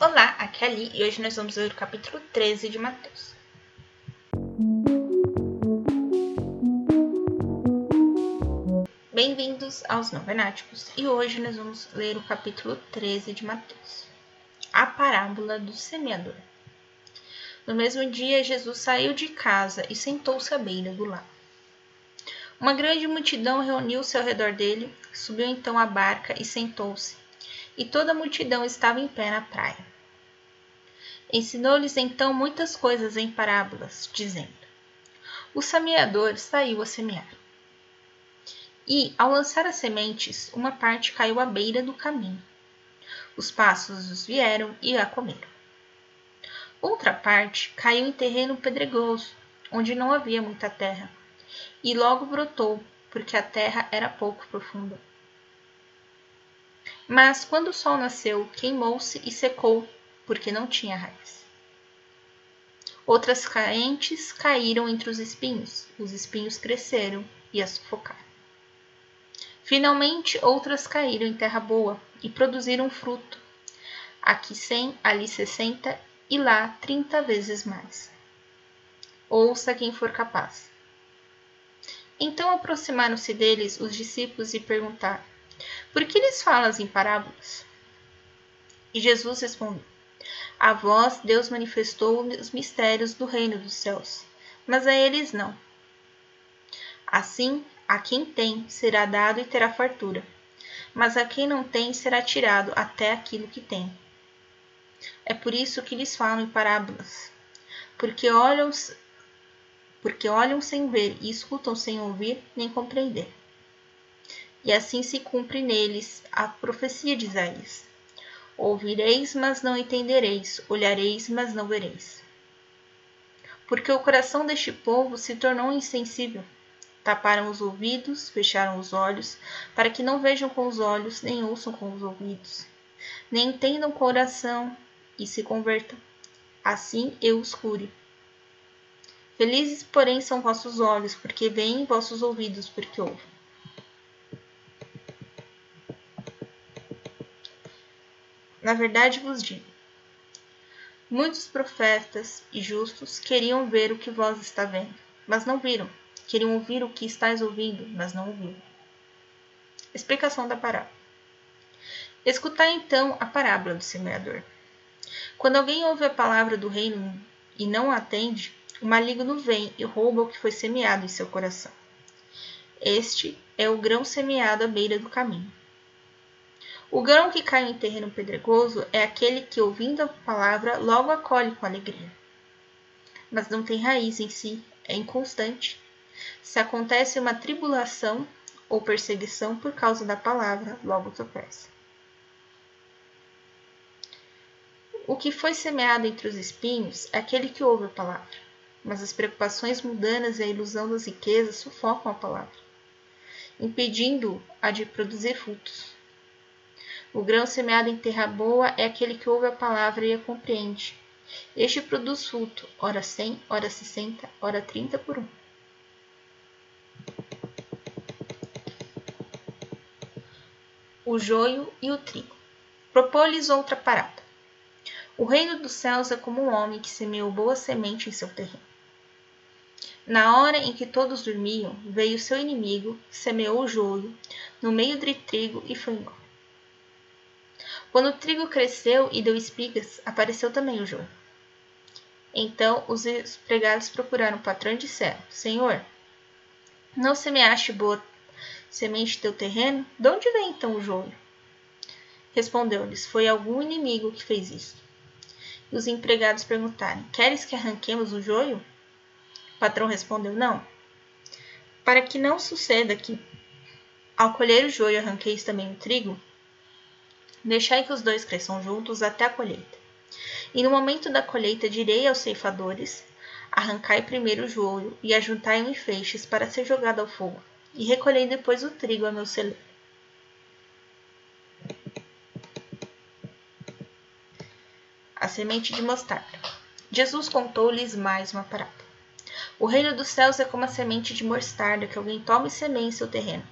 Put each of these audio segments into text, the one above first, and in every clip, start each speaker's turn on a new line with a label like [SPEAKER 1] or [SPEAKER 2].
[SPEAKER 1] Olá, aqui é a Ali e hoje nós vamos ler o capítulo 13 de Mateus. Bem-vindos aos Novenáticos e hoje nós vamos ler o capítulo 13 de Mateus, a parábola do semeador. No mesmo dia, Jesus saiu de casa e sentou-se à beira do lago. Uma grande multidão reuniu-se ao redor dele, subiu então à barca e sentou-se, e toda a multidão estava em pé na praia. Ensinou-lhes então muitas coisas em parábolas, dizendo: O semeador saiu a semear. E, ao lançar as sementes, uma parte caiu à beira do caminho. Os pássaros vieram e a comeram. Outra parte caiu em terreno pedregoso, onde não havia muita terra, e logo brotou, porque a terra era pouco profunda. Mas quando o sol nasceu, queimou-se e secou, porque não tinha raiz. Outras caentes caíram entre os espinhos, os espinhos cresceram e a sufocaram. Finalmente, outras caíram em terra boa e produziram fruto, aqui cem, ali sessenta e lá trinta vezes mais. Ouça quem for capaz. Então aproximaram-se deles os discípulos e perguntaram: Por que lhes falas em parábolas? E Jesus respondeu: a vós Deus manifestou os mistérios do reino dos céus, mas a eles não. Assim, a quem tem será dado e terá fartura, mas a quem não tem será tirado até aquilo que tem. É por isso que lhes falo em parábolas, porque olham, porque olham sem ver e escutam sem ouvir nem compreender. E assim se cumpre neles a profecia de Isaías. Ouvireis, mas não entendereis, olhareis, mas não vereis. Porque o coração deste povo se tornou insensível. Taparam os ouvidos, fecharam os olhos, para que não vejam com os olhos, nem ouçam com os ouvidos, nem entendam com o coração e se convertam. Assim eu os cure. Felizes, porém, são vossos olhos, porque veem, vossos ouvidos, porque ouvem. Na verdade vos digo: muitos profetas e justos queriam ver o que vós está vendo, mas não viram. Queriam ouvir o que estáis ouvindo, mas não ouviram. Explicação da parábola. Escutai então a parábola do semeador. Quando alguém ouve a palavra do reino e não a atende, o maligno vem e rouba o que foi semeado em seu coração. Este é o grão semeado à beira do caminho. O grão que cai em terreno pedregoso é aquele que, ouvindo a palavra, logo acolhe com alegria. Mas não tem raiz em si, é inconstante. Se acontece uma tribulação ou perseguição por causa da palavra, logo tropeça. O que foi semeado entre os espinhos é aquele que ouve a palavra, mas as preocupações mundanas e a ilusão das riquezas sufocam a palavra, impedindo-a de produzir frutos. O grão semeado em terra boa é aquele que ouve a palavra e a compreende. Este produz fruto, ora cem, ora sessenta, ora trinta por um. O joio e o trigo. Propôs-lhes outra parada. O reino dos céus é como um homem que semeou boa semente em seu terreno. Na hora em que todos dormiam, veio seu inimigo, semeou o joio no meio do trigo e foi embora. Quando o trigo cresceu e deu espigas, apareceu também o joio. Então os empregados procuraram o patrão e disseram: Senhor, não semeaste boa semente teu terreno? De onde vem então o joio? Respondeu-lhes: Foi algum inimigo que fez isso. E os empregados perguntaram: Queres que arranquemos o joio? O patrão respondeu: Não. Para que não suceda que, ao colher o joio, arranqueis também o trigo, Deixai que os dois cresçam juntos até a colheita. E no momento da colheita direi aos ceifadores: Arrancai primeiro o joio e ajuntai-o em feixes para ser jogado ao fogo, e recolhei depois o trigo a meu celeiro. A semente de mostarda. Jesus contou-lhes mais uma parábola. O reino dos céus é como a semente de mostarda que alguém toma e semeia em seu terreno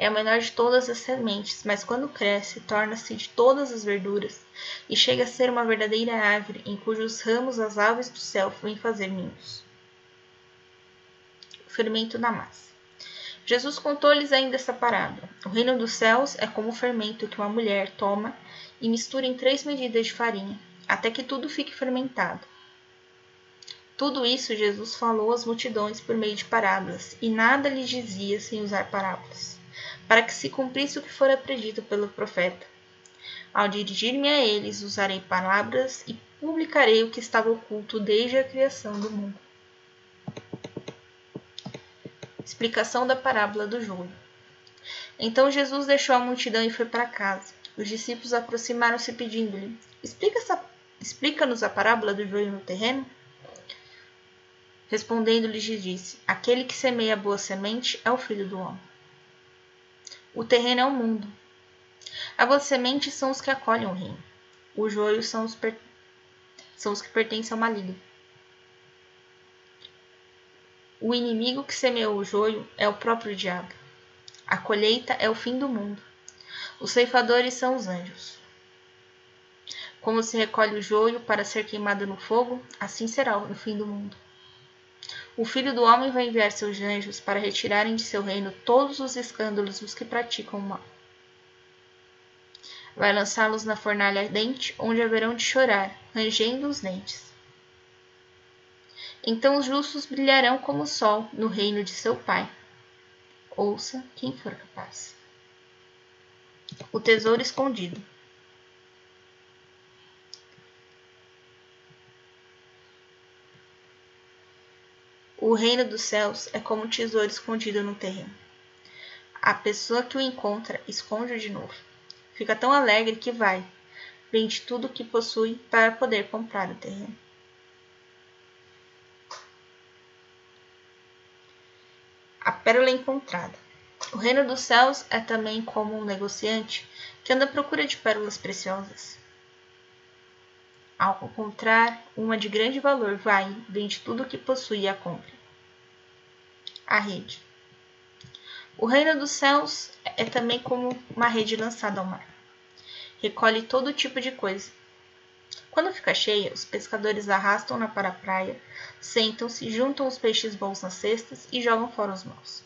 [SPEAKER 1] É a menor de todas as sementes, mas quando cresce, torna-se de todas as verduras e chega a ser uma verdadeira árvore em cujos ramos as aves do céu vêm fazer ninhos. Fermento da massa. Jesus contou-lhes ainda essa parábola. O reino dos céus é como o fermento que uma mulher toma e mistura em três medidas de farinha, até que tudo fique fermentado. Tudo isso Jesus falou às multidões por meio de parábolas, e nada lhes dizia sem usar parábolas, para que se cumprisse o que fora predito pelo profeta. Ao dirigir-me a eles, usarei palavras e publicarei o que estava oculto desde a criação do mundo. Explicação da parábola do joio. Então Jesus deixou a multidão e foi para casa. Os discípulos aproximaram-se pedindo-lhe: Explica-nos explica a parábola do joio no terreno? Respondendo-lhes disse: Aquele que semeia boa semente é o filho do homem. O terreno é o mundo. A boa semente são os que acolhem o reino. O joio são os, per... são os que pertencem ao maligno. O inimigo que semeou o joio é o próprio diabo. A colheita é o fim do mundo. Os ceifadores são os anjos. Como se recolhe o joio para ser queimado no fogo, assim será no fim do mundo. O filho do homem vai enviar seus anjos para retirarem de seu reino todos os escândalos dos que praticam o mal. Vai lançá-los na fornalha ardente, onde haverão de chorar, rangendo os dentes. Então os justos brilharão como o sol no reino de seu Pai. Ouça quem for capaz. O tesouro escondido. O reino dos céus é como um tesouro escondido no terreno. A pessoa que o encontra esconde de novo. Fica tão alegre que vai, vende tudo o que possui para poder comprar o terreno. A pérola encontrada. O reino dos céus é também como um negociante que anda à procura de pérolas preciosas. Ao encontrar uma de grande valor, vai, vende tudo o que possui e a compra. A rede. O reino dos céus é também como uma rede lançada ao mar. Recolhe todo tipo de coisa. Quando fica cheia, os pescadores arrastam-na para a praia, sentam-se, juntam os peixes bons nas cestas e jogam fora os maus.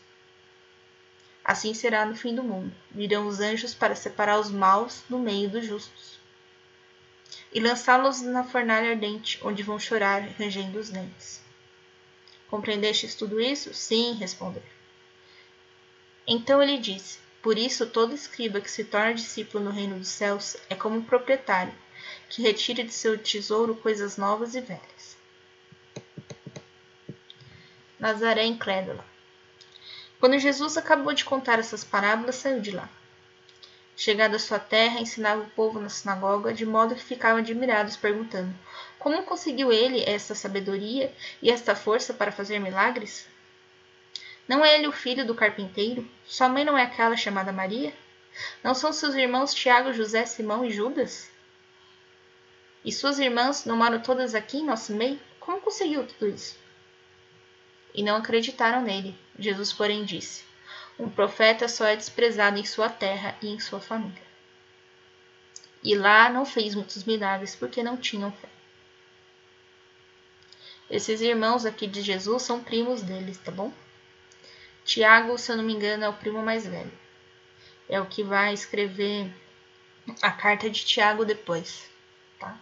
[SPEAKER 1] Assim será no fim do mundo. Virão os anjos para separar os maus do meio dos justos e lançá-los na fornalha ardente, onde vão chorar, rangendo os dentes. Compreendestes tudo isso? Sim, respondeu. Então ele disse: Por isso, todo escriba que se torna discípulo no reino dos céus é como um proprietário que retira de seu tesouro coisas novas e velhas. Nazaré incrédula. Quando Jesus acabou de contar essas parábolas, saiu de lá. Chegado à sua terra, ensinava o povo na sinagoga, de modo que ficavam admirados, perguntando: Como conseguiu ele esta sabedoria e esta força para fazer milagres? Não é ele o filho do carpinteiro? Sua mãe não é aquela chamada Maria? Não são seus irmãos Tiago, José, Simão e Judas? E suas irmãs não moram todas aqui em nosso meio? Como conseguiu tudo isso? E não acreditaram nele. Jesus, porém, disse: um profeta só é desprezado em sua terra e em sua família. E lá não fez muitos milagres porque não tinham fé. Esses irmãos aqui de Jesus são primos deles, tá bom? Tiago, se eu não me engano, é o primo mais velho. É o que vai escrever a carta de Tiago depois, tá?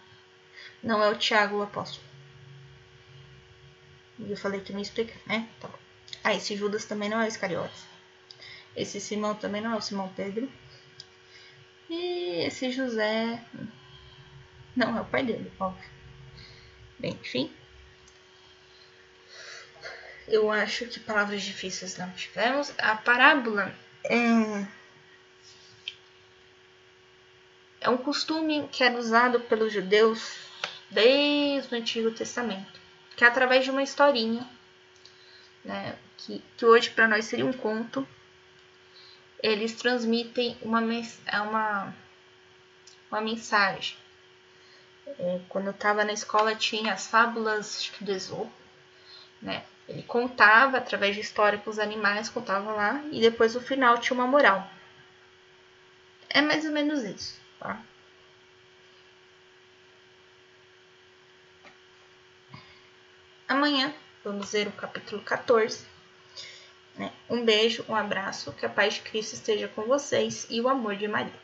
[SPEAKER 1] Não é o Tiago o apóstolo. Eu falei que não ia explicar, né? Tá bom. Ah, esse Judas também não é o Iscariotes. Esse Simão também não é o Simão Pedro. E esse José não é o pai dele, óbvio. Bem, enfim. Eu acho que palavras difíceis não tivemos. A parábola é, é um costume que era usado pelos judeus desde o Antigo Testamento, que é através de uma historinha, né, que, que hoje para nós seria um conto, eles transmitem uma, é uma, uma mensagem. É, quando eu estava na escola tinha as fábulas do Esopo, né? Ele contava através de história com os animais, contava lá, e depois no final tinha uma moral. É mais ou menos isso, tá? Amanhã vamos ver o capítulo 14. Um beijo, um abraço, que a paz de Cristo esteja com vocês e o amor de Maria.